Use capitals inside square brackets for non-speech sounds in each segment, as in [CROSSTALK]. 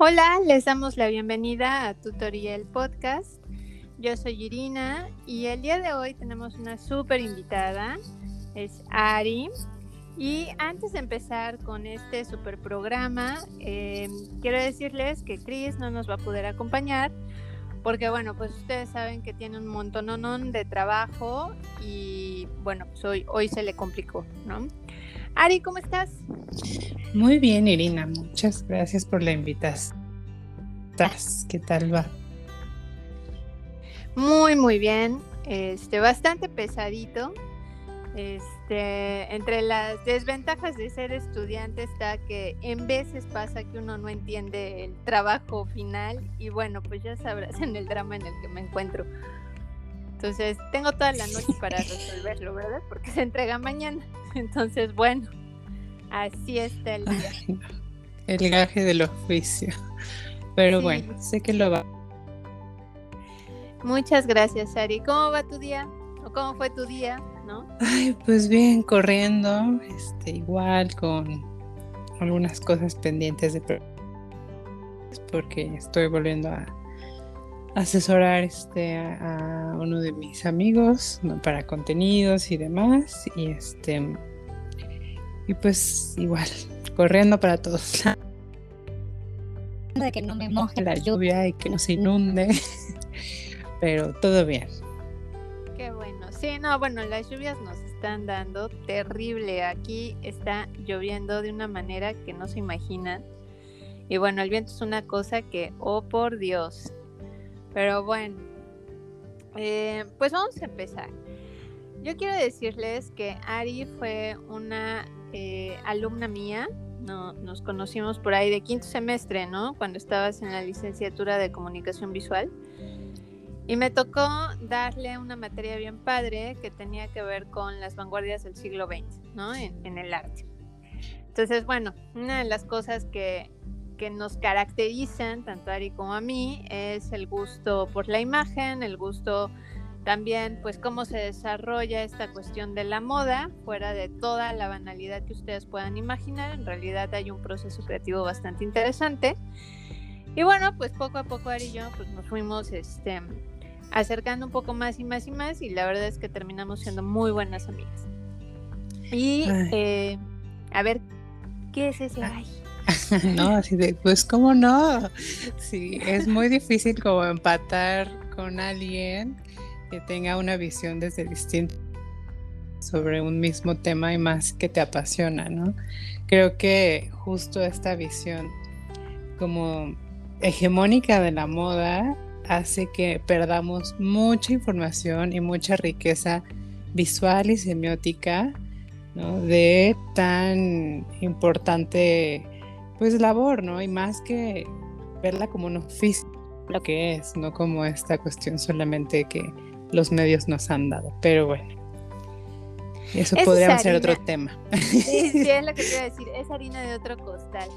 Hola, les damos la bienvenida a Tutorial Podcast. Yo soy Irina y el día de hoy tenemos una súper invitada, es Ari. Y antes de empezar con este super programa, em, quiero decirles que Chris no nos va a poder acompañar porque, bueno, pues ustedes saben que tiene un montón de trabajo y, bueno, pues hoy, hoy se le complicó, ¿no? Ari, ¿cómo estás? Muy bien, Irina. Muchas gracias por la invitación. ¿Qué tal va? Muy, muy bien. Este, bastante pesadito. Este, entre las desventajas de ser estudiante está que en veces pasa que uno no entiende el trabajo final y bueno, pues ya sabrás [LAUGHS] en el drama en el que me encuentro. Entonces, tengo toda la noche para resolverlo, ¿verdad? Porque se entrega mañana. [LAUGHS] Entonces, bueno, así está el día. El gaje del oficio. Pero bueno, sé que lo va. Muchas gracias, Ari. ¿Cómo va tu día? ¿O cómo fue tu día? ¿No? Ay, pues bien, corriendo, este, igual con algunas cosas pendientes de porque estoy volviendo a asesorar este a, uno de mis amigos para contenidos y demás y este y pues igual corriendo para todos. [LAUGHS] De que no me moje la lluvia y que no se inunde [LAUGHS] pero todo bien. Qué bueno. Sí no bueno las lluvias nos están dando terrible. Aquí está lloviendo de una manera que no se imaginan. Y bueno el viento es una cosa que oh por Dios pero bueno, eh, pues vamos a empezar. Yo quiero decirles que Ari fue una eh, alumna mía, no, nos conocimos por ahí de quinto semestre, ¿no? Cuando estabas en la licenciatura de comunicación visual. Y me tocó darle una materia bien padre que tenía que ver con las vanguardias del siglo XX, ¿no? en el arte. Entonces, bueno, una de las cosas que que nos caracterizan, tanto a Ari como a mí, es el gusto por la imagen, el gusto también, pues cómo se desarrolla esta cuestión de la moda, fuera de toda la banalidad que ustedes puedan imaginar, en realidad hay un proceso creativo bastante interesante. Y bueno, pues poco a poco Ari y yo pues nos fuimos este, acercando un poco más y más y más y la verdad es que terminamos siendo muy buenas amigas. Y eh, a ver, ¿qué es ese ay? [LAUGHS] no, así de, pues cómo no. Sí, es muy difícil como empatar con alguien que tenga una visión desde distinta sobre un mismo tema y más que te apasiona, ¿no? Creo que justo esta visión como hegemónica de la moda hace que perdamos mucha información y mucha riqueza visual y semiótica ¿no? de tan importante pues labor, ¿no? Y más que verla como un oficio, lo que es, no como esta cuestión solamente que los medios nos han dado. Pero bueno, eso podría ser otro tema. Sí, sí, es lo que a [LAUGHS] decir, es harina de otro costal.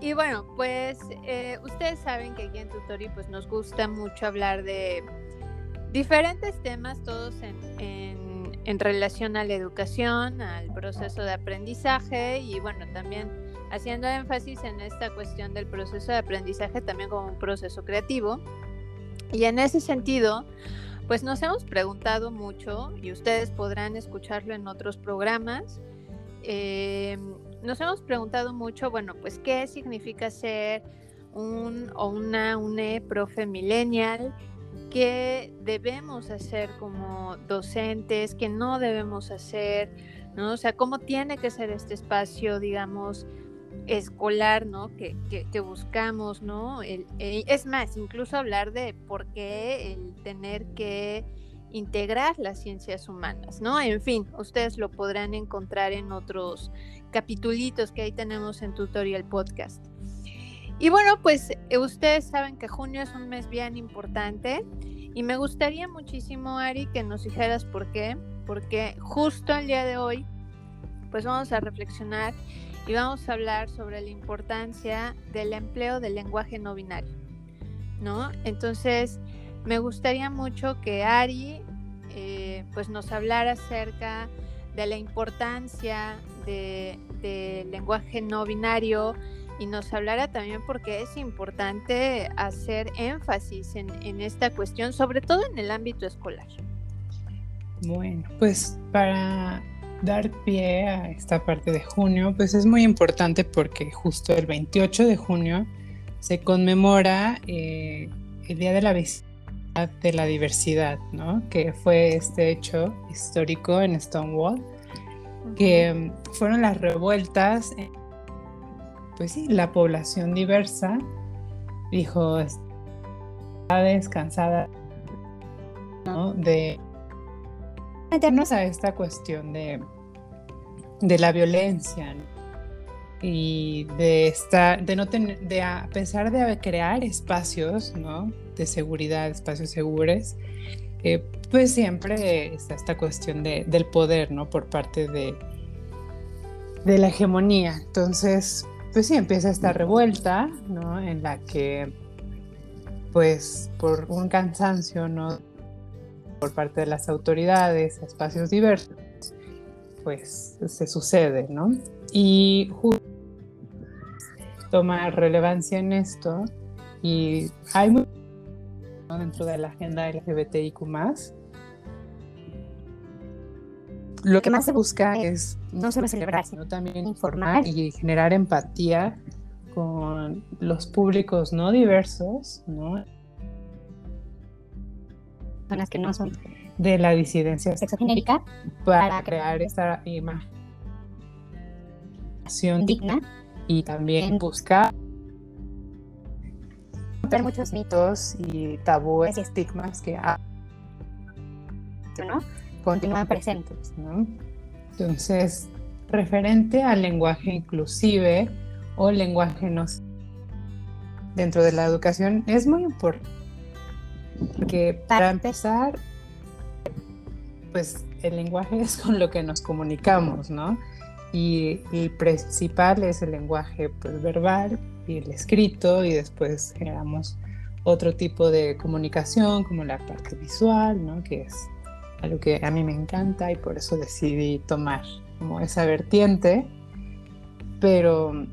Y bueno, pues eh, ustedes saben que aquí en Tutori pues nos gusta mucho hablar de diferentes temas, todos en, en, en relación a la educación, al proceso de aprendizaje y bueno, también haciendo énfasis en esta cuestión del proceso de aprendizaje también como un proceso creativo. Y en ese sentido, pues nos hemos preguntado mucho, y ustedes podrán escucharlo en otros programas, eh, nos hemos preguntado mucho, bueno, pues qué significa ser un o una UNE profe millennial, qué debemos hacer como docentes, qué no debemos hacer, ¿no? O sea, cómo tiene que ser este espacio, digamos, escolar, ¿no? Que, que, buscamos, ¿no? Es más, incluso hablar de por qué el tener que integrar las ciencias humanas, ¿no? En fin, ustedes lo podrán encontrar en otros capitulitos que ahí tenemos en Tutorial Podcast. Y bueno, pues eh, ustedes saben que junio es un mes bien importante y me gustaría muchísimo, Ari, que nos dijeras por qué, porque justo el día de hoy, pues vamos a reflexionar y vamos a hablar sobre la importancia del empleo del lenguaje no binario, ¿no? Entonces, me gustaría mucho que Ari eh, pues nos hablara acerca de la importancia del lenguaje no binario y nos hablara también porque es importante hacer énfasis en esta cuestión, sobre todo en el ámbito escolar. Bueno, pues para dar pie a esta parte de junio, pues es muy importante porque justo el 28 de junio se conmemora eh, el Día de la Visibilidad de la Diversidad, ¿no? Que fue este hecho histórico en Stonewall, que mm, fueron las revueltas, pues sí, la población diversa dijo, descansada, ¿no? De meternos a esta cuestión de, de la violencia y de estar, de no tener, de a pesar de crear espacios, ¿no? De seguridad, espacios seguros, eh, pues siempre está esta cuestión de, del poder, ¿no? Por parte de, de la hegemonía. Entonces, pues sí, empieza esta revuelta, ¿no? En la que, pues, por un cansancio, ¿no? por parte de las autoridades, espacios diversos, pues se sucede, ¿no? Y toma relevancia en esto y hay mucho dentro de la agenda LGBTIQ+. Lo que más se busca es no solo celebrar, sino también informar y generar empatía con los públicos no diversos, ¿no? las que no son de la disidencia sexogenérica para, crear esta imagen digna y también buscar romper muchos mitos y tabúes y estigmas que ¿no? continúan presentes. ¿no? Entonces, referente al lenguaje inclusive o lenguaje no dentro de la educación es muy importante porque para empezar, pues el lenguaje [LAUGHS] es con lo que nos comunicamos, ¿no? Y el principal es el lenguaje pues, verbal y el escrito y después generamos otro tipo de comunicación como la parte visual, ¿no? Que es algo que a mí me encanta y por eso decidí tomar como esa vertiente. Pero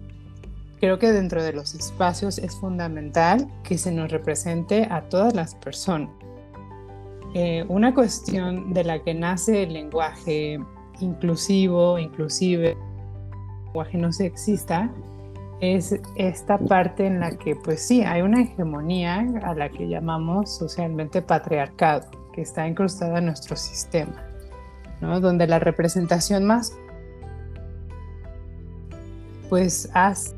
Creo que dentro de los espacios es fundamental que se nos represente a todas las personas. Eh, una cuestión de la que nace el lenguaje inclusivo, inclusive, lenguaje no sexista, es esta parte en la que, pues sí, hay una hegemonía a la que llamamos socialmente patriarcado, que está incrustada en nuestro sistema, ¿no? donde la representación más, pues, hace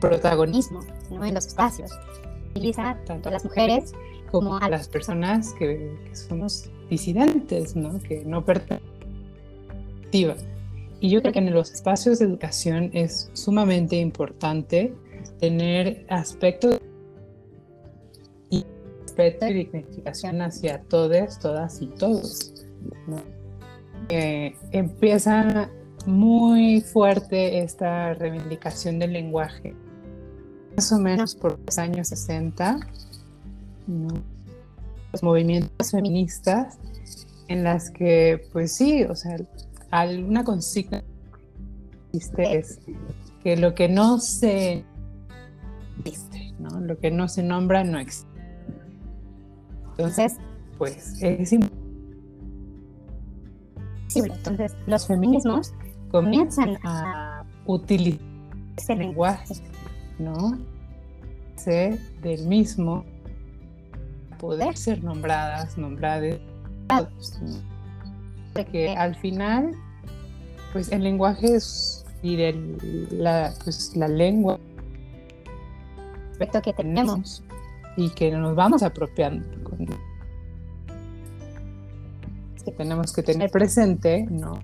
protagonismo en los espacios. Utiliza tanto a las mujeres como a las personas que, somos disidentes, ¿no? que no pertenecen. Y yo creo que en los espacios de educación es sumamente importante tener aspectos y respeto y dignificación hacia todos, todas y todos. ¿no? empieza muy fuerte esta reivindicación del lenguaje más o menos por los años 60, los movimientos feministas en las que, pues sí, o sea, alguna consigna es que lo que no se existe, ¿no? Lo que no se nombra no existe. Entonces, pues es importante. Entonces, los feminismos comienzan a utilizar ese lenguaje ¿no? del mismo poder ser nombradas, nombradas, porque al final, pues el lenguaje es y la, pues, la lengua que tenemos y que nos vamos apropiando. que tenemos que tener presente, ¿no?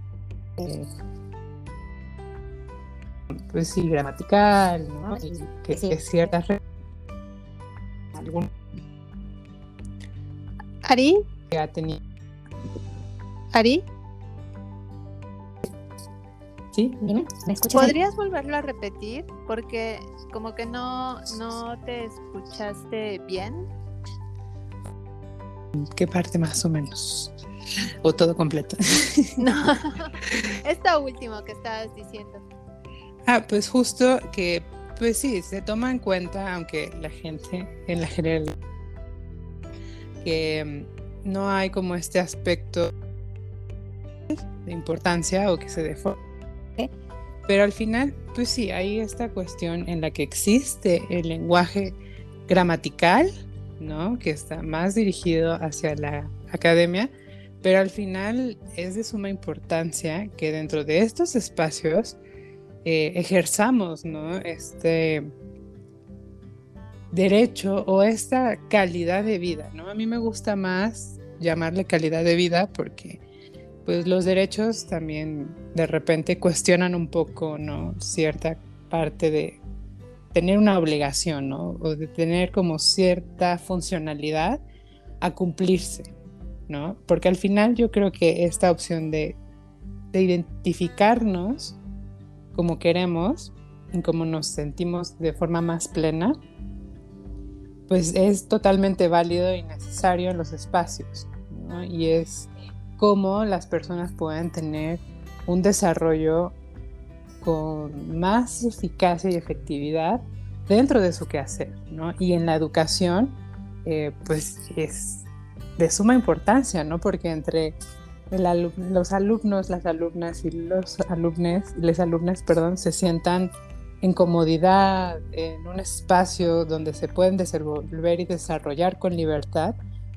Eh, pues sí, gramatical, ¿no? que, es cierta algún Ari que ha tenido Ari Sí, dime, ¿me escuchas? ¿Podrías volverlo a repetir? Porque como que no, no te escuchaste bien. ¿Qué parte más o menos? ¿O todo completo? [LAUGHS] No. [LAUGHS] Esto último que estabas diciendo. Ah, pues justo que, pues sí, se toma en cuenta, aunque la gente en la general, que mm, no hay como este aspecto de importancia o que se deforme. Pero al final, pues sí, hay esta cuestión en la que existe el lenguaje gramatical, ¿no? Que está más dirigido hacia la academia, pero al final es de suma importancia que dentro de estos espacios eh, ejerzamos este derecho o esta calidad de vida. A mí me gusta más llamarle calidad de vida porque pues los derechos también de repente cuestionan un poco cierta parte de tener una obligación ¿no? o de tener como cierta funcionalidad a cumplirse. ¿no? Porque al final yo creo que esta opción de, identificarnos como queremos y como nos sentimos de forma más plena, pues es totalmente válido y necesario en los espacios, Y es cómo las personas pueden tener un desarrollo con más eficacia y efectividad dentro de su quehacer, ¿no? Y en la educación, eh, pues es de suma importancia, ¿no? Porque entre los alumnos, las alumnas y los alumnos, les alumnas, perdón, se sientan en comodidad, en un espacio donde se pueden desenvolver y desarrollar con libertad,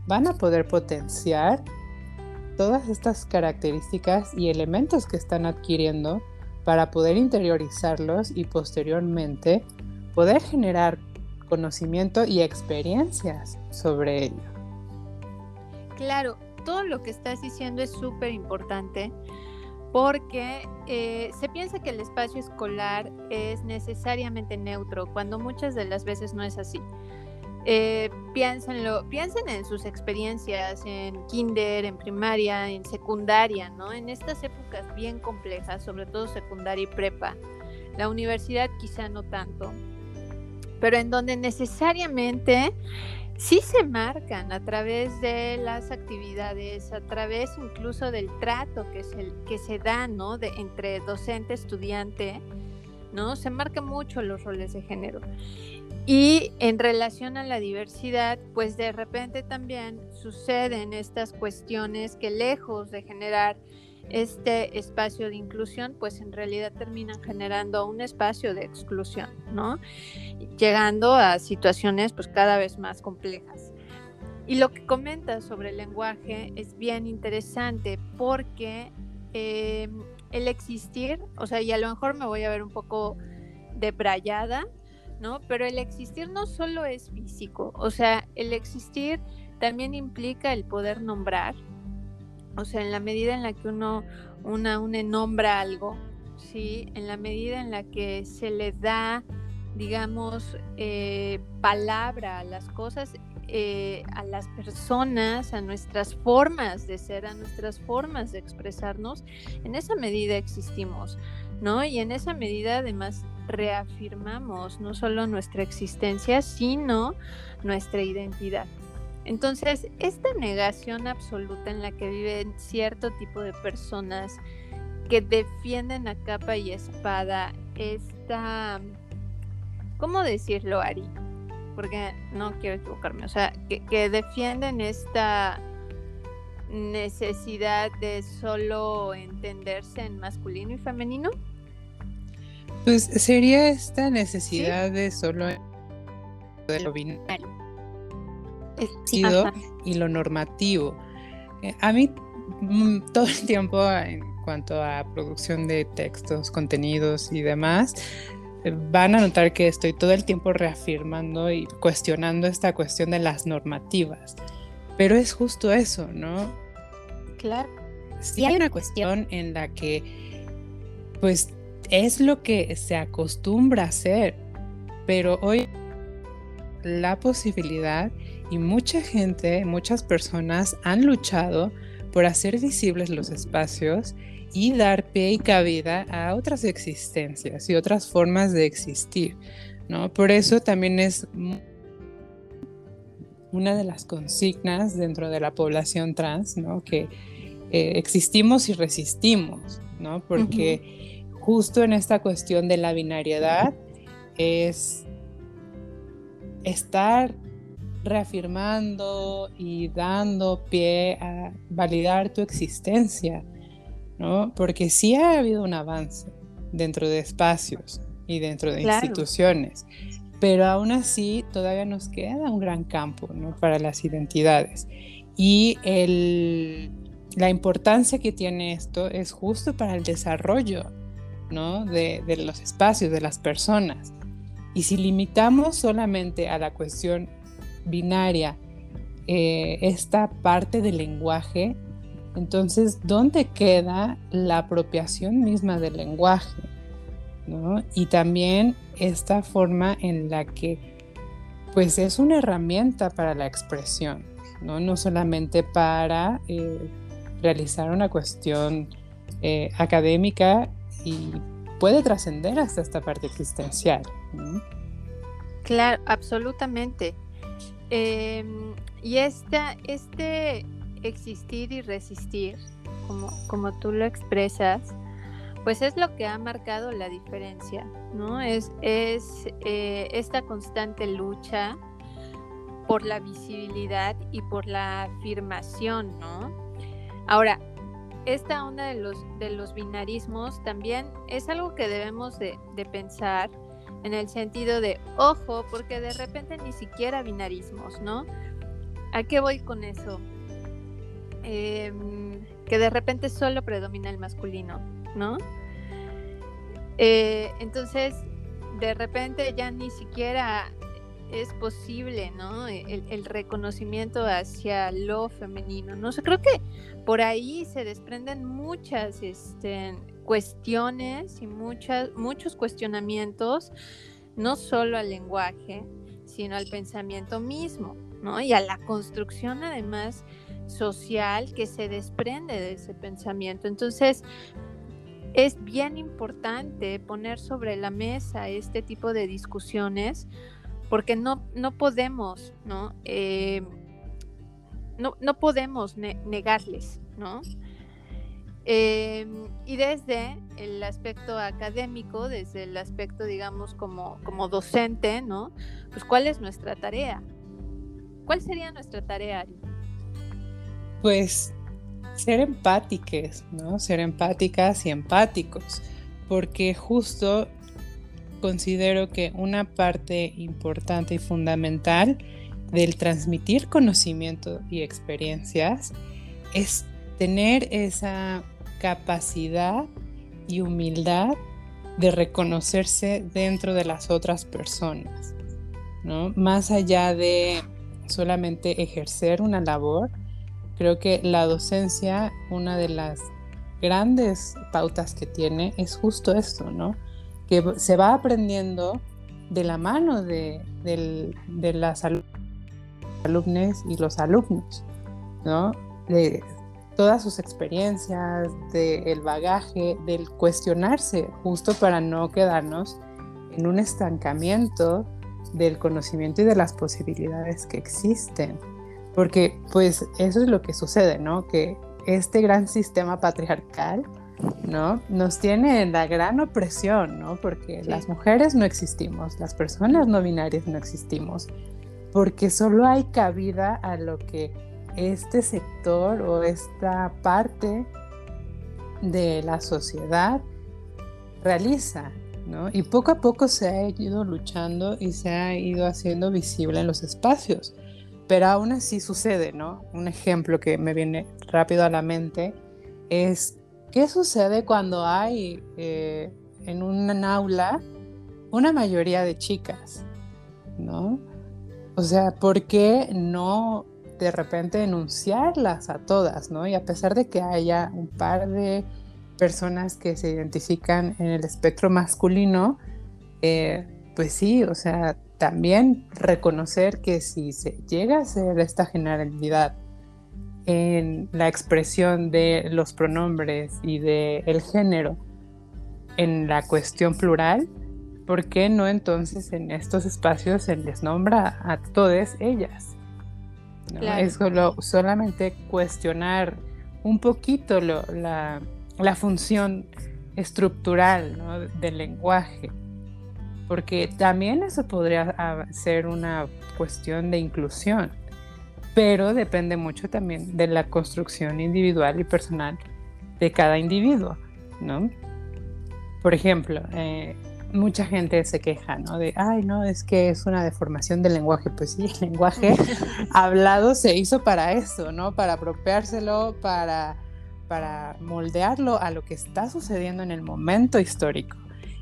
van a poder potenciar todas estas características y elementos que están adquiriendo para poder interiorizarlos y posteriormente poder generar conocimiento y experiencias sobre ello. Claro, todo lo que estás diciendo es súper importante porque eh, se piensa que el espacio escolar es necesariamente neutro, cuando muchas de las veces no es así. Eh, piénsenlo, piensen en sus experiencias en kinder, en primaria, en secundaria, ¿no? En estas épocas bien complejas, sobre todo secundaria y prepa. La universidad quizá no tanto, pero en donde necesariamente sí se marcan a través de las actividades, a través incluso del trato que se, que se da, ¿no? De, entre docente, estudiante, ¿no? Se marcan mucho los roles de género. Y en relación a la diversidad, pues de repente también suceden estas cuestiones que lejos de generar este espacio de inclusión, pues en realidad terminan generando un espacio de exclusión, ¿no? Llegando a situaciones pues cada vez más complejas. Y lo que comenta sobre el lenguaje es bien interesante porque em, el existir, o sea, y a lo mejor me voy a ver un poco debrayada, ¿no? Pero el existir no solo es físico, o sea, el existir también implica el poder nombrar, o sea, en la medida en la que uno una, nombra algo, ¿sí? En la medida en la que se le da, digamos, eh, palabra a las cosas, eh, a las personas, a nuestras formas de ser, a nuestras formas de expresarnos, en esa medida existimos, ¿no? Y en esa medida además reafirmamos no solo nuestra existencia, sino nuestra identidad. Entonces, esta negación absoluta en la que viven cierto tipo de personas que defienden a capa y espada esta, ¿cómo decirlo, Ari? Porque no quiero equivocarme, o sea, que, que defienden esta necesidad de solo entenderse en masculino y femenino. Pues sería esta necesidad de solo de lo binario y lo normativo. Eh, a mí mm, todo el tiempo en cuanto a producción de textos, contenidos y demás, eh, van a notar que estoy todo el tiempo reafirmando y cuestionando esta cuestión de las normativas. Pero es justo eso, ¿no? Claro. Sí hay una cuestión en la que, pues, es lo que se acostumbra a hacer, pero hoy la posibilidad y mucha gente, muchas personas han luchado por hacer visibles los espacios y dar pie y cabida a otras existencias y otras formas de existir, ¿no? Por eso también es una de las consignas dentro de la población trans, ¿no? Que eh, existimos y resistimos, ¿no? Porque justo en esta cuestión de la binariedad es estar reafirmando y dando pie a validar tu existencia, ¿no? Porque sí ha habido un avance dentro de espacios y dentro de instituciones, pero aún así todavía nos queda un gran campo, ¿no? Para las identidades. Y el, la importancia que tiene esto es justo para el desarrollo, ¿no? De, de los espacios, de las personas. Y si limitamos solamente a la cuestión binaria eh, esta parte del lenguaje, entonces, ¿dónde queda la apropiación misma del lenguaje? Y también esta forma en la que, pues, es una herramienta para la expresión, ¿no? No solamente para eh, realizar una cuestión eh, académica y puede trascender hasta esta parte existencial. Claro, absolutamente. Em, y esta, este existir y resistir, como, como tú lo expresas, pues es lo que ha marcado la diferencia, ¿no? Es, es eh, esta constante lucha por la visibilidad y por la afirmación, ¿no? Ahora, esta onda de los, de los binarismos también es algo que debemos de, de pensar en el sentido de, ojo, porque de repente ni siquiera binarismos, ¿no? ¿A qué voy con eso? Em, que de repente solo predomina el masculino, ¿no? Eh, entonces, de repente ya ni siquiera es posible, ¿no? El, reconocimiento hacia lo femenino, ¿no? sé, creo que por ahí se desprenden muchas este, cuestiones y muchas, muchos cuestionamientos, no solo al lenguaje, sino al pensamiento mismo, ¿no? Y a la construcción además social que se desprende de ese pensamiento. Entonces, es bien importante poner sobre la mesa este tipo de discusiones porque no, no podemos, ¿no? Eh, no, no, podemos negarles, ¿no? Em, y desde el aspecto académico, desde el aspecto, digamos, como, como docente, ¿no? Pues, ¿cuál es nuestra tarea? ¿Cuál sería nuestra tarea, Ari? Pues ser empáticas, ¿no? Ser empáticas y empáticos, porque justo considero que una parte importante y fundamental del transmitir conocimiento y experiencias es tener esa capacidad y humildad de reconocerse dentro de las otras personas, ¿no? Más allá de solamente ejercer una labor, creo que la docencia, una de las grandes pautas que tiene es justo esto, ¿no? Que se va aprendiendo de la mano de, las alumnas y los alumnos, ¿no? De todas sus experiencias, del bagaje, del cuestionarse, justo para no quedarnos en un estancamiento del conocimiento y de las posibilidades que existen. Porque pues eso es lo que sucede, ¿no? Que este gran sistema patriarcal, ¿no? Nos tiene en la gran opresión, ¿no? Porque las mujeres no existimos, las personas no binarias no existimos, porque solo hay cabida a lo que este sector o esta parte de la sociedad realiza, ¿no? Y poco a poco se ha ido luchando y se ha ido haciendo visible en los espacios pero aún así sucede, ¿no? Un ejemplo que me viene rápido a la mente es qué sucede cuando hay eh, en un aula una mayoría de chicas, ¿no? O sea, ¿por qué no de repente enunciarlas a todas, ¿no? Y a pesar de que haya un par de personas que se identifican en el espectro masculino, eh, pues sí, o sea, también reconocer que si se llega a hacer esta generalidad en la expresión de los pronombres y del el género en la cuestión plural, ¿por qué no entonces en estos espacios se les nombra a todas ellas? Es solo, solamente cuestionar un poquito la, función estructural del lenguaje, porque también eso podría ser una cuestión de inclusión, pero depende mucho también de la construcción individual y personal de cada individuo, ¿no? Por ejemplo, eh, mucha gente se queja, ¿no? De, ay, no, es que es una deformación del lenguaje. Pues sí, el lenguaje [LAUGHS] hablado se hizo para eso, ¿no? Para apropiárselo, para, para moldearlo a lo que está sucediendo en el momento histórico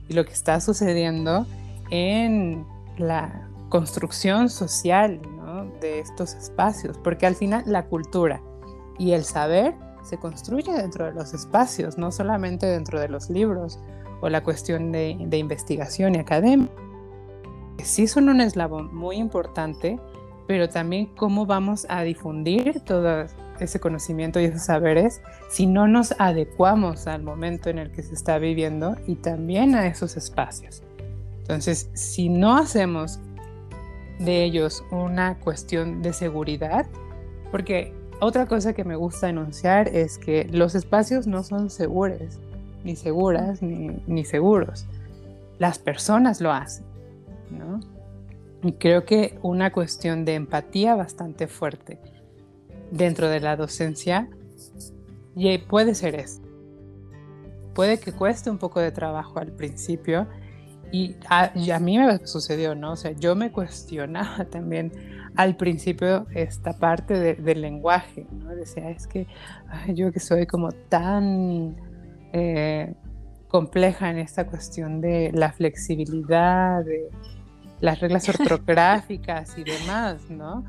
y lo que está sucediendo en la construcción social ¿no? de estos espacios, porque al final la cultura y el saber se construye dentro de los espacios, no solamente dentro de los libros o la cuestión de, investigación y academia. Sí son un eslabón muy importante, pero también cómo vamos a difundir todo ese conocimiento y esos saberes si no nos adecuamos al momento en el que se está viviendo y también a esos espacios. Entonces, si no hacemos de ellos una cuestión de seguridad, porque otra cosa que me gusta enunciar es que los espacios no son seguros ni seguras, ni, seguros. Las personas lo hacen, ¿no? Y creo que una cuestión de empatía bastante fuerte dentro de la docencia y puede ser eso. Puede que cueste un poco de trabajo al principio y a, mí me sucedió, ¿no? O sea, yo me cuestionaba [LAUGHS] también al principio esta parte del lenguaje, ¿no? Decía, es que yo que soy como tan eh, compleja en esta cuestión de la flexibilidad, de las reglas [LAUGHS] ortográficas y demás, ¿no?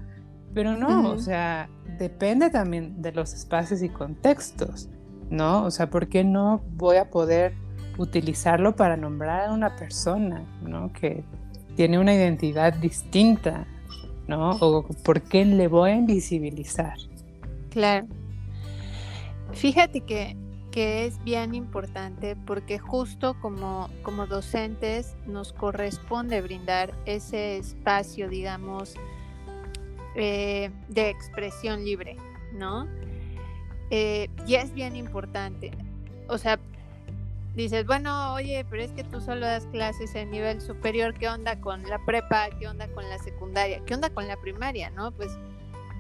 Pero no, o sea, depende también de los espacios y contextos, ¿no? O sea, ¿por qué no voy a poder utilizarlo para nombrar a una persona, ¿no? Que tiene una identidad distinta, ¿no? O por qué le voy a invisibilizar. Claro. Fíjate que que es bien importante porque justo como, como docentes nos corresponde brindar ese espacio, digamos, eh, de expresión libre, ¿no? Eh, y es bien importante. O sea, dices, bueno, oye, pero es que tú solo das clases en nivel superior, ¿qué onda con la prepa? ¿Qué onda con la secundaria? ¿Qué onda con la primaria? ¿No? Pues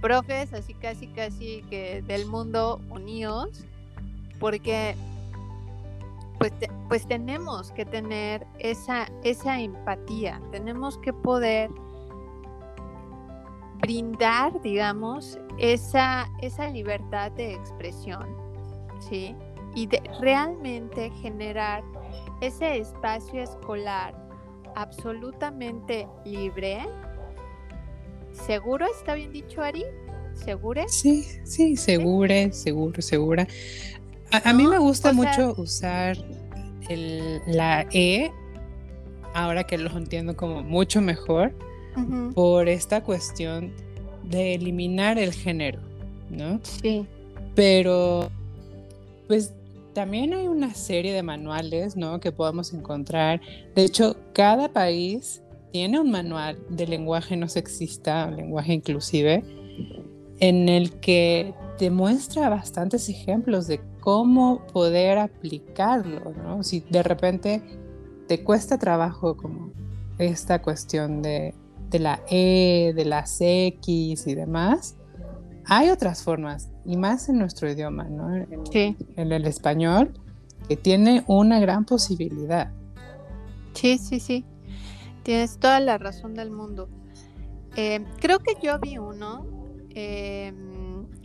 profes así casi casi que del mundo unidos porque pues, pues tenemos que tener esa, esa empatía, tenemos que poder brindar, digamos, esa, esa libertad de expresión, ¿sí? Y de realmente generar ese espacio escolar absolutamente libre. ¿Seguro está bien dicho, Ari? ¿Segure? Sí, sí, segure, seguro, segura. A, mí me gusta mucho usar la E, ahora que lo entiendo como mucho mejor, por esta cuestión de eliminar el género, ¿no? Sí. Pero, pues también hay una serie de manuales, ¿no? Que podemos encontrar. De hecho, cada país tiene un manual de lenguaje no sexista, lenguaje inclusive, en el que te muestra bastantes ejemplos de cómo poder aplicarlo, ¿no? Si de repente te cuesta trabajo como esta cuestión de, la E, de las X y demás, hay otras formas, y más en nuestro idioma, ¿no? En, sí. en el español, que tiene una gran posibilidad. Sí, sí, sí. Tienes toda la razón del mundo. Eh, creo que yo vi uno, em,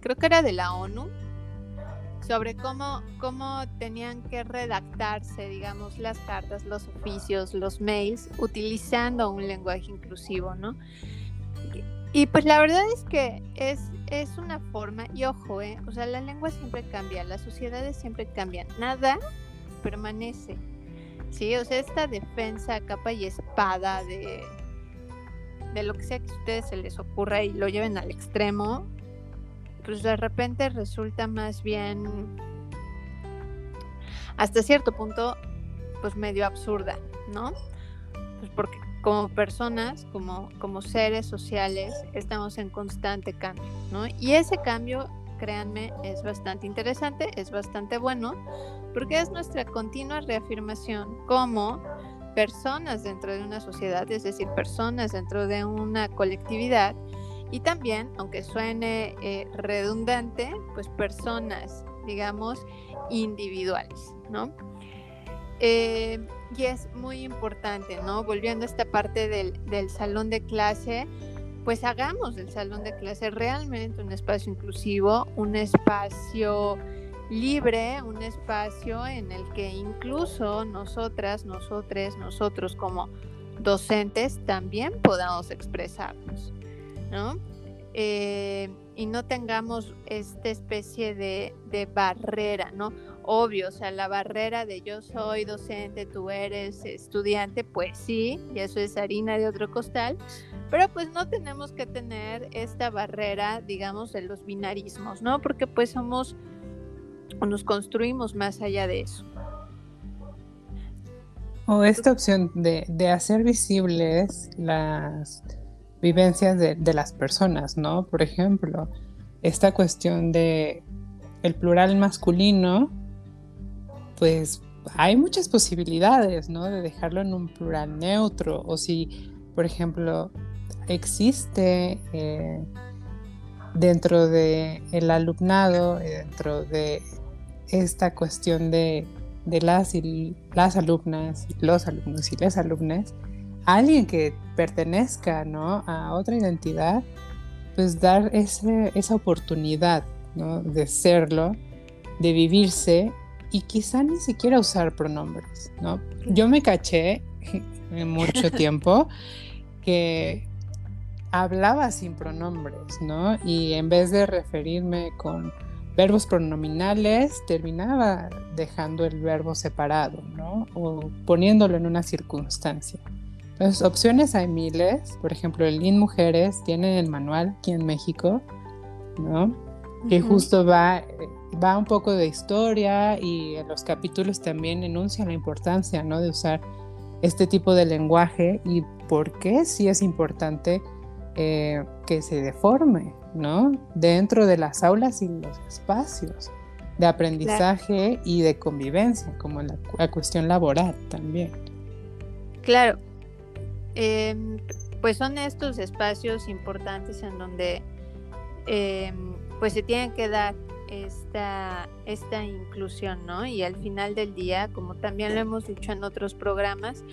creo que era de la ONU, sobre cómo, cómo tenían que redactarse, digamos, las cartas, los oficios, los mails, utilizando un lenguaje inclusivo, ¿no? Y, pues la verdad es que es, es una forma, y ojo, ¿eh? o sea, la lengua siempre cambia, las sociedades siempre cambian, nada permanece, ¿sí? O sea, esta defensa capa y espada de, de lo que sea que a ustedes se les ocurra y lo lleven al extremo, pues de repente resulta más bien hasta cierto punto pues medio absurda, ¿no? Pues porque como personas, como, como seres sociales, estamos en constante cambio, ¿no? Y ese cambio créanme, es bastante interesante, es bastante bueno, porque es nuestra continua reafirmación como personas dentro de una sociedad, es decir, personas dentro de una colectividad y también, aunque suene eh, redundante, pues personas, digamos, individuales, ¿no? Eh, y es muy importante, ¿no? Volviendo a esta parte del, del salón de clase, pues hagamos del salón de clase realmente un espacio inclusivo, un espacio libre, un espacio en el que incluso nosotras, nosotres, nosotros como docentes también podamos expresarnos, ¿no? Eh, y no tengamos esta especie de, barrera, ¿no? Obvio, o sea, la barrera de yo soy docente, tú eres estudiante, pues sí, y eso es harina de otro costal, pero pues no tenemos que tener esta barrera, digamos, de los binarismos, ¿no? Porque pues somos o nos construimos más allá de eso. O esta opción de hacer visibles las vivencias de, de, las personas, ¿no? Por ejemplo, esta cuestión de el plural masculino, pues hay muchas posibilidades, ¿no? De dejarlo en un plural neutro, o si, por ejemplo, existe eh, dentro del el alumnado, dentro de esta cuestión de, de las, y, las alumnas, los alumnos y las alumnas, alguien que pertenezca ¿no? a otra identidad, pues dar ese, esa oportunidad ¿no? de serlo, de vivirse y quizá ni siquiera usar pronombres. ¿no? Yo me caché [LAUGHS] en mucho [LAUGHS] tiempo que hablaba sin pronombres, ¿no? Y en vez de referirme con verbos pronominales, terminaba dejando el verbo separado, ¿no? O poniéndolo en una circunstancia. Entonces, opciones hay miles. Por ejemplo, el IN Mujeres tiene el manual aquí en México, ¿no? Que justo va, va un poco de historia y en los capítulos también enuncia la importancia, ¿no? De usar este tipo de lenguaje y por qué sí es importante eh, que se deforme, ¿no? Dentro de las aulas y los espacios de aprendizaje y de convivencia, como la, la, cuestión laboral también. Claro, eh, pues son estos espacios importantes en donde eh, pues se tiene que dar esta, esta inclusión, ¿no? Y al final del día, como también lo hemos dicho en otros programas,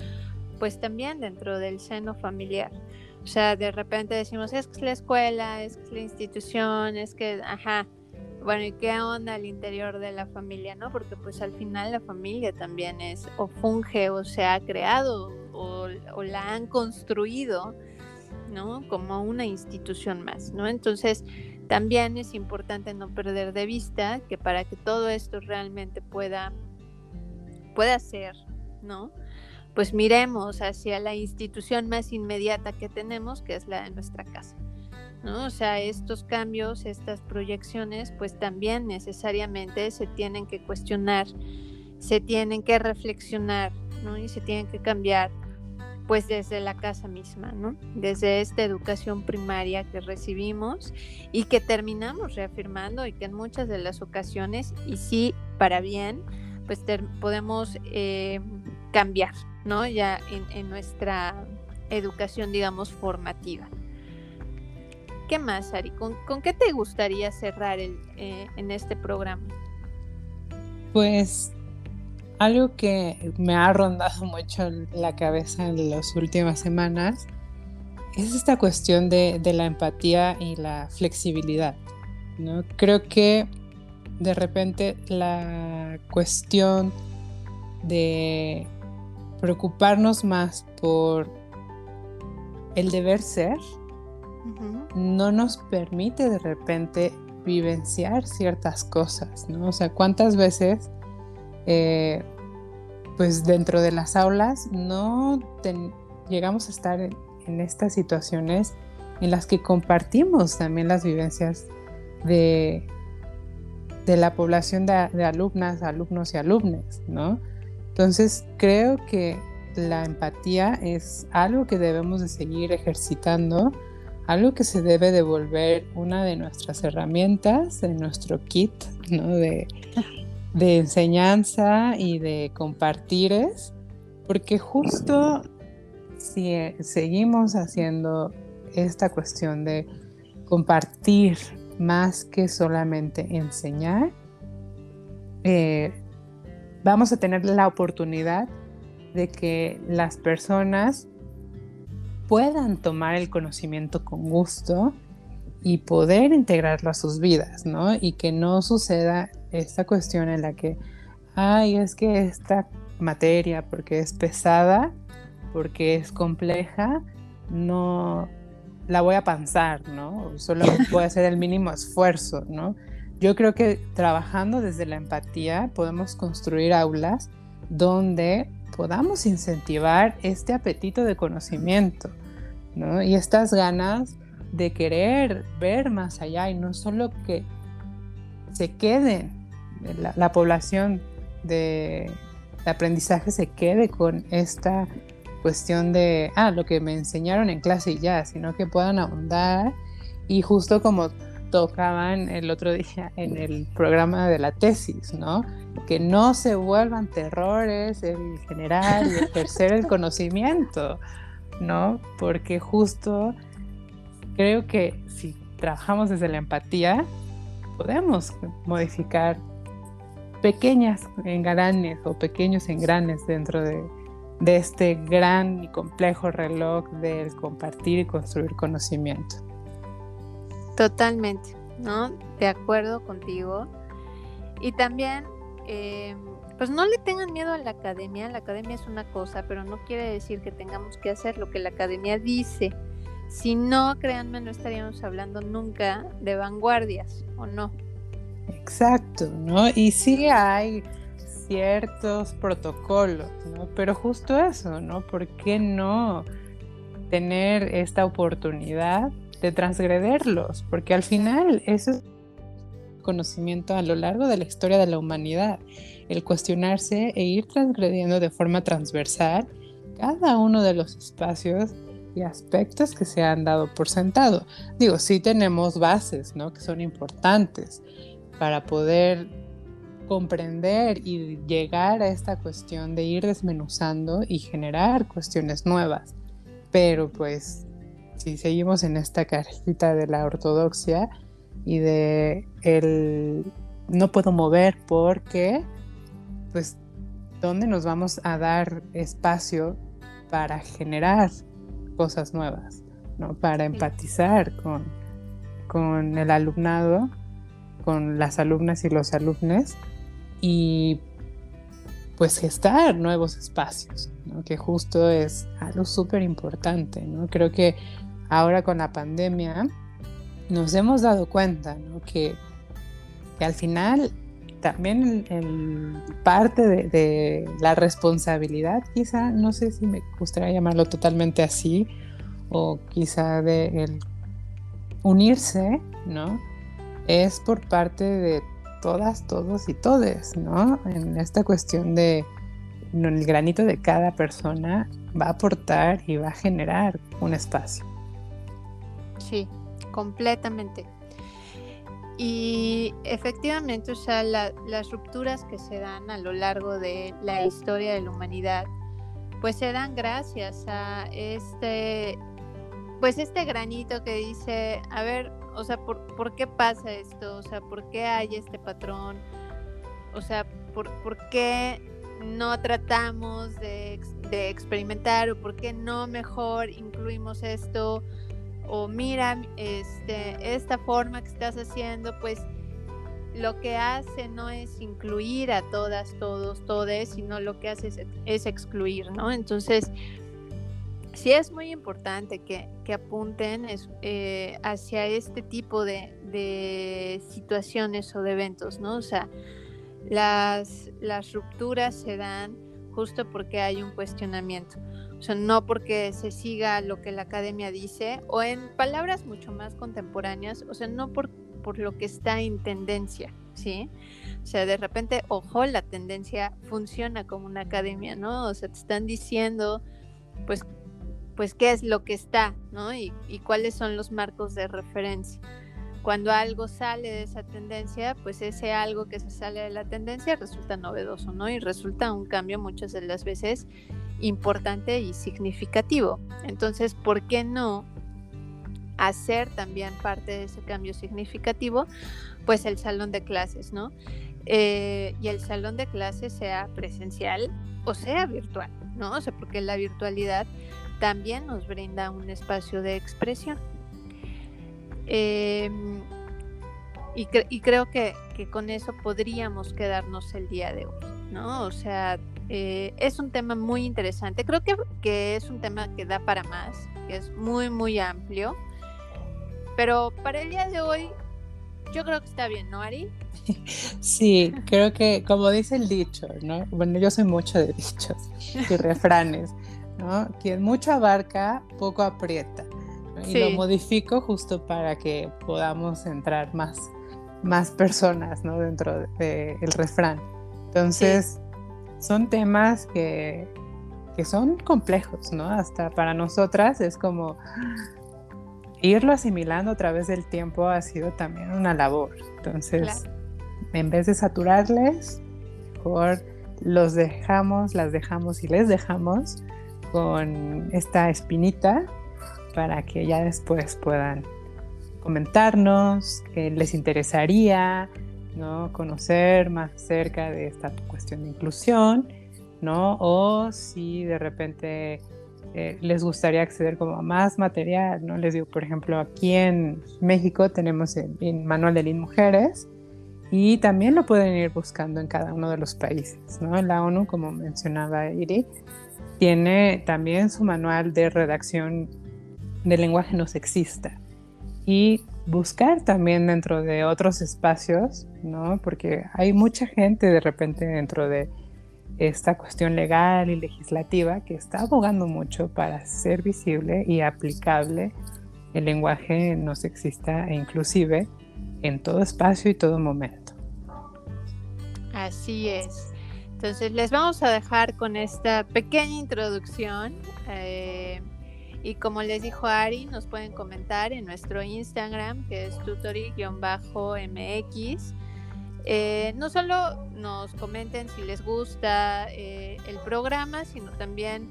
pues también dentro del seno familiar. O sea, de repente decimos, es que es la escuela, es que es la institución, es que, ajá, bueno, ¿y qué onda al interior de la familia, no? Porque pues al final la familia también es, o funge, o se ha creado, o, la han construido, ¿no? Como una institución más, ¿no? Entonces, también es importante no perder de vista que para que todo esto realmente pueda, pueda ser, ¿no? pues miremos hacia la institución más inmediata que tenemos, que es la de nuestra casa. ¿no? O sea, estos cambios, estas proyecciones, pues también necesariamente se tienen que cuestionar, se tienen que reflexionar, ¿no? Y se tienen que cambiar, pues desde la casa misma, ¿no? Desde esta educación primaria que recibimos y que terminamos reafirmando y que en muchas de las ocasiones, y sí, para bien, pues podemos eh, cambiar, ¿no? Ya en, nuestra educación, digamos, formativa. ¿Qué más, Ari? ¿Con, qué te gustaría cerrar el, eh, en este programa? Pues algo que me ha rondado mucho la cabeza en las últimas semanas es esta cuestión de, de la empatía y la flexibilidad. ¿no? Creo que de repente la cuestión de preocuparnos más por el deber ser no nos permite de repente vivenciar ciertas cosas, ¿no? O sea, ¿cuántas veces, eh, pues dentro de las aulas, no llegamos a estar en, estas situaciones en las que compartimos también las vivencias de, de la población de, de alumnas, alumnos y alumnas, ¿no? Entonces creo que la empatía es algo que debemos de seguir ejercitando algo que se debe devolver una de nuestras herramientas, de nuestro kit, ¿no? De, de enseñanza y de compartires, porque justo si eh, seguimos haciendo esta cuestión de compartir más que solamente enseñar, eh, vamos a tener la oportunidad de que las personas puedan tomar el conocimiento con gusto y poder integrarlo a sus vidas, ¿no? Y que no suceda esta cuestión en la que, ay, es que esta materia, porque es pesada, porque es compleja, no la voy a pensar, ¿no? Solo [LAUGHS] voy a hacer el mínimo esfuerzo, ¿no? Yo creo que trabajando desde la empatía podemos construir aulas donde podamos incentivar este apetito de conocimiento, ¿no? Y estas ganas de querer ver más allá y no solo que se queden, la, la población de, aprendizaje se quede con esta cuestión de, ah, lo que me enseñaron en clase y ya, sino que puedan ahondar y justo como tocaban el otro día en el programa de la tesis, ¿no? Que no se vuelvan terrores el generar y ejercer el conocimiento, ¿no? Porque justo creo que si trabajamos desde la empatía, podemos modificar pequeñas engranes o pequeños engranes dentro de, de este gran y complejo reloj del compartir y construir conocimiento. Totalmente, ¿no? De acuerdo contigo. Y también, eh, pues no le tengan miedo a la academia. La academia es una cosa, pero no quiere decir que tengamos que hacer lo que la academia dice. Si no, créanme, no estaríamos hablando nunca de vanguardias, ¿o no? Exacto, ¿no? Y sí hay ciertos protocolos, ¿no? Pero justo eso, ¿no? ¿Por qué no tener esta oportunidad de transgrederlos, porque al final eso es conocimiento a lo largo de la historia de la humanidad, el cuestionarse e ir transgrediendo de forma transversal cada uno de los espacios y aspectos que se han dado por sentado. Digo, sí tenemos bases, ¿no? Que son importantes para poder comprender y llegar a esta cuestión de ir desmenuzando y generar cuestiones nuevas. Pero pues si seguimos en esta cajita de la ortodoxia y de el no puedo mover porque, pues, ¿dónde nos vamos a dar espacio para generar cosas nuevas? ¿no? Para empatizar con, con el alumnado, con las alumnas y los alumnos y pues gestar nuevos espacios, ¿no? que justo es algo súper importante. ¿no? Creo que ahora con la pandemia nos hemos dado cuenta que, al final también parte de, la responsabilidad, quizá, no sé si me gustaría llamarlo totalmente así, o quizá de unirse, ¿no? Es por parte de todas, todos y todes, ¿no? En esta cuestión de el granito de cada persona va a aportar y va a generar un espacio. Sí, completamente. Y efectivamente, o sea, las rupturas que se dan a lo largo de la historia de la humanidad, pues se dan gracias a este, pues este granito que dice, a ver, o sea, ¿por, ¿por qué pasa esto? O sea, ¿por qué hay este patrón? O sea, ¿por, por qué no tratamos de, de experimentar o por qué no mejor incluimos esto? o mira, este, esta forma que estás haciendo, pues lo que hace no es incluir a todas, todos, todes, sino lo que hace es, excluir, ¿no? Entonces, sí es muy importante que, apunten eh, hacia este tipo de, de, situaciones o de eventos, ¿no? O sea, las, las rupturas se dan justo porque hay un cuestionamiento. O sea, no porque se siga lo que la academia dice, o en palabras mucho más contemporáneas, o sea, no por, por lo que está en tendencia, ¿sí? O sea, de repente, ojo, la tendencia funciona como una academia, ¿no? O sea, te están diciendo, pues, pues qué es lo que está, ¿no? Y, y cuáles son los marcos de referencia. Cuando algo sale de esa tendencia, pues ese algo que se sale de la tendencia resulta novedoso, ¿no? Y resulta un cambio muchas de las veces importante y significativo. Entonces, ¿por qué no hacer también parte de ese cambio significativo? Pues el salón de clases, ¿no? Eh, y el salón de clases sea presencial o sea virtual, ¿no? O sea, porque la virtualidad también nos brinda un espacio de expresión. Em, y, creo que, con eso podríamos quedarnos el día de hoy, ¿no? O sea, eh, es un tema muy interesante. Creo que, es un tema que da para más, que es muy, muy amplio. Pero para el día de hoy, yo creo que está bien, ¿no, Ari? [LAUGHS] Sí, creo que como dice el dicho, ¿no? Bueno, yo soy mucho de dichos y refranes, ¿no? Quien mucho abarca, poco aprieta. Y lo modifico justo para que podamos entrar más, más personas, ¿no? Dentro del refrán. Entonces, son temas que, que son complejos, ¿no? Hasta para nosotras es como irlo asimilando a través del tiempo ha sido también una labor. Entonces, en vez de saturarles, mejor los dejamos, las dejamos y les dejamos con esta espinita para que ya después puedan comentarnos qué les interesaría, ¿no? conocer más cerca de esta cuestión de inclusión, ¿no? O si de repente eh, les gustaría acceder como a más material, ¿no? Les digo, por ejemplo, aquí en México tenemos el, Manual de Lin Mujeres y también lo pueden ir buscando en cada uno de los países, ¿no? La ONU, como mencionaba Iri, tiene también su manual de redacción de lenguaje no sexista y buscar también dentro de otros espacios, ¿no? Porque hay mucha gente de repente dentro de esta cuestión legal y legislativa que está abogando mucho para ser visible y aplicable el lenguaje no sexista e inclusive en todo espacio y todo momento. Así es. Entonces les vamos a dejar con esta pequeña introducción. Eh, y como les dijo Ari, nos pueden comentar en nuestro Instagram, que es tutori-mx. Eh, no solo nos comenten si les gusta eh, el programa, sino también,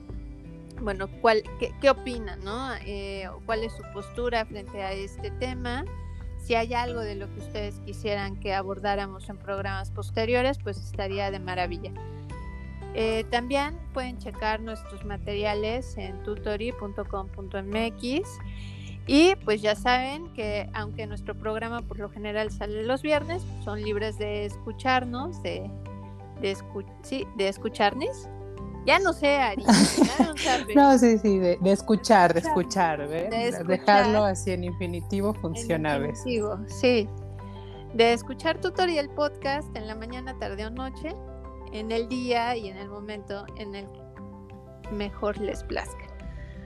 bueno, cuál, qué, opinan, ¿no? Eh, ¿Cuál es su postura frente a este tema? Si hay algo de lo que ustedes quisieran que abordáramos en programas posteriores, pues estaría de maravilla. también pueden checar nuestros materiales en tutori.com.mx y pues ya saben que aunque nuestro programa por lo general sale los viernes, son libres de escucharnos, de, de, sí, de escucharnos. Ya no sé, Ari. [LAUGHS] no, sí, sí, de, escuchar, de escuchar, ¿ves? Dejarlo así en infinitivo funciona a veces. Sí. De escuchar tutorial podcast en la mañana, tarde o noche, en el día y en el momento en el que mejor les plazca.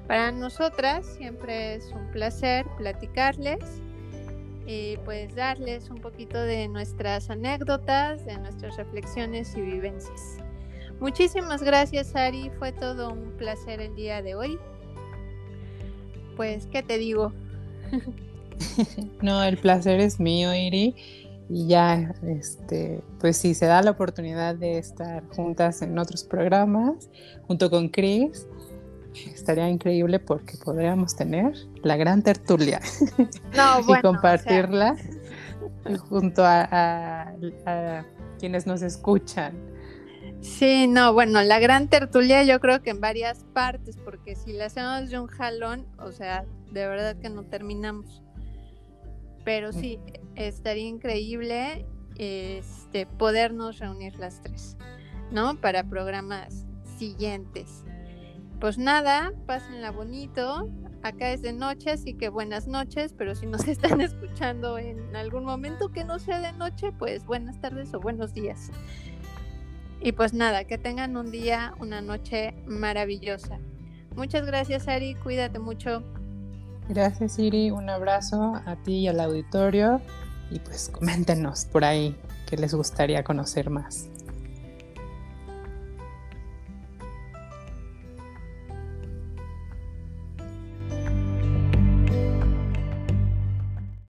Para nosotras siempre es un placer platicarles y pues darles un poquito de nuestras anécdotas, de nuestras reflexiones y vivencias. Muchísimas gracias Ari, fue todo un placer el día de hoy. Pues, ¿qué te digo? [LAUGHS] no, el placer es mío, Iri. Y ya, este, pues si se da la oportunidad de estar juntas en otros programas, junto con Chris, estaría increíble porque podríamos tener la gran tertulia [LAUGHS] y compartirla junto a, quienes nos escuchan. Sí, no, bueno, la gran tertulia yo creo que en varias partes, porque si la hacemos de un jalón, o sea, de verdad que no terminamos. Pero sí, estaría increíble este, podernos reunir las tres, ¿no? Para programas siguientes pues nada, pásenla bonito. Acá es de noche, así que buenas noches, pero si nos [LAUGHS] están escuchando en algún momento que no sea de noche, pues buenas tardes o buenos días. Y pues nada, que tengan un día, una noche maravillosa. Muchas gracias, Ari, cuídate mucho. Gracias, Siri, un abrazo a ti y al auditorio y pues coméntenos por ahí que les gustaría conocer más.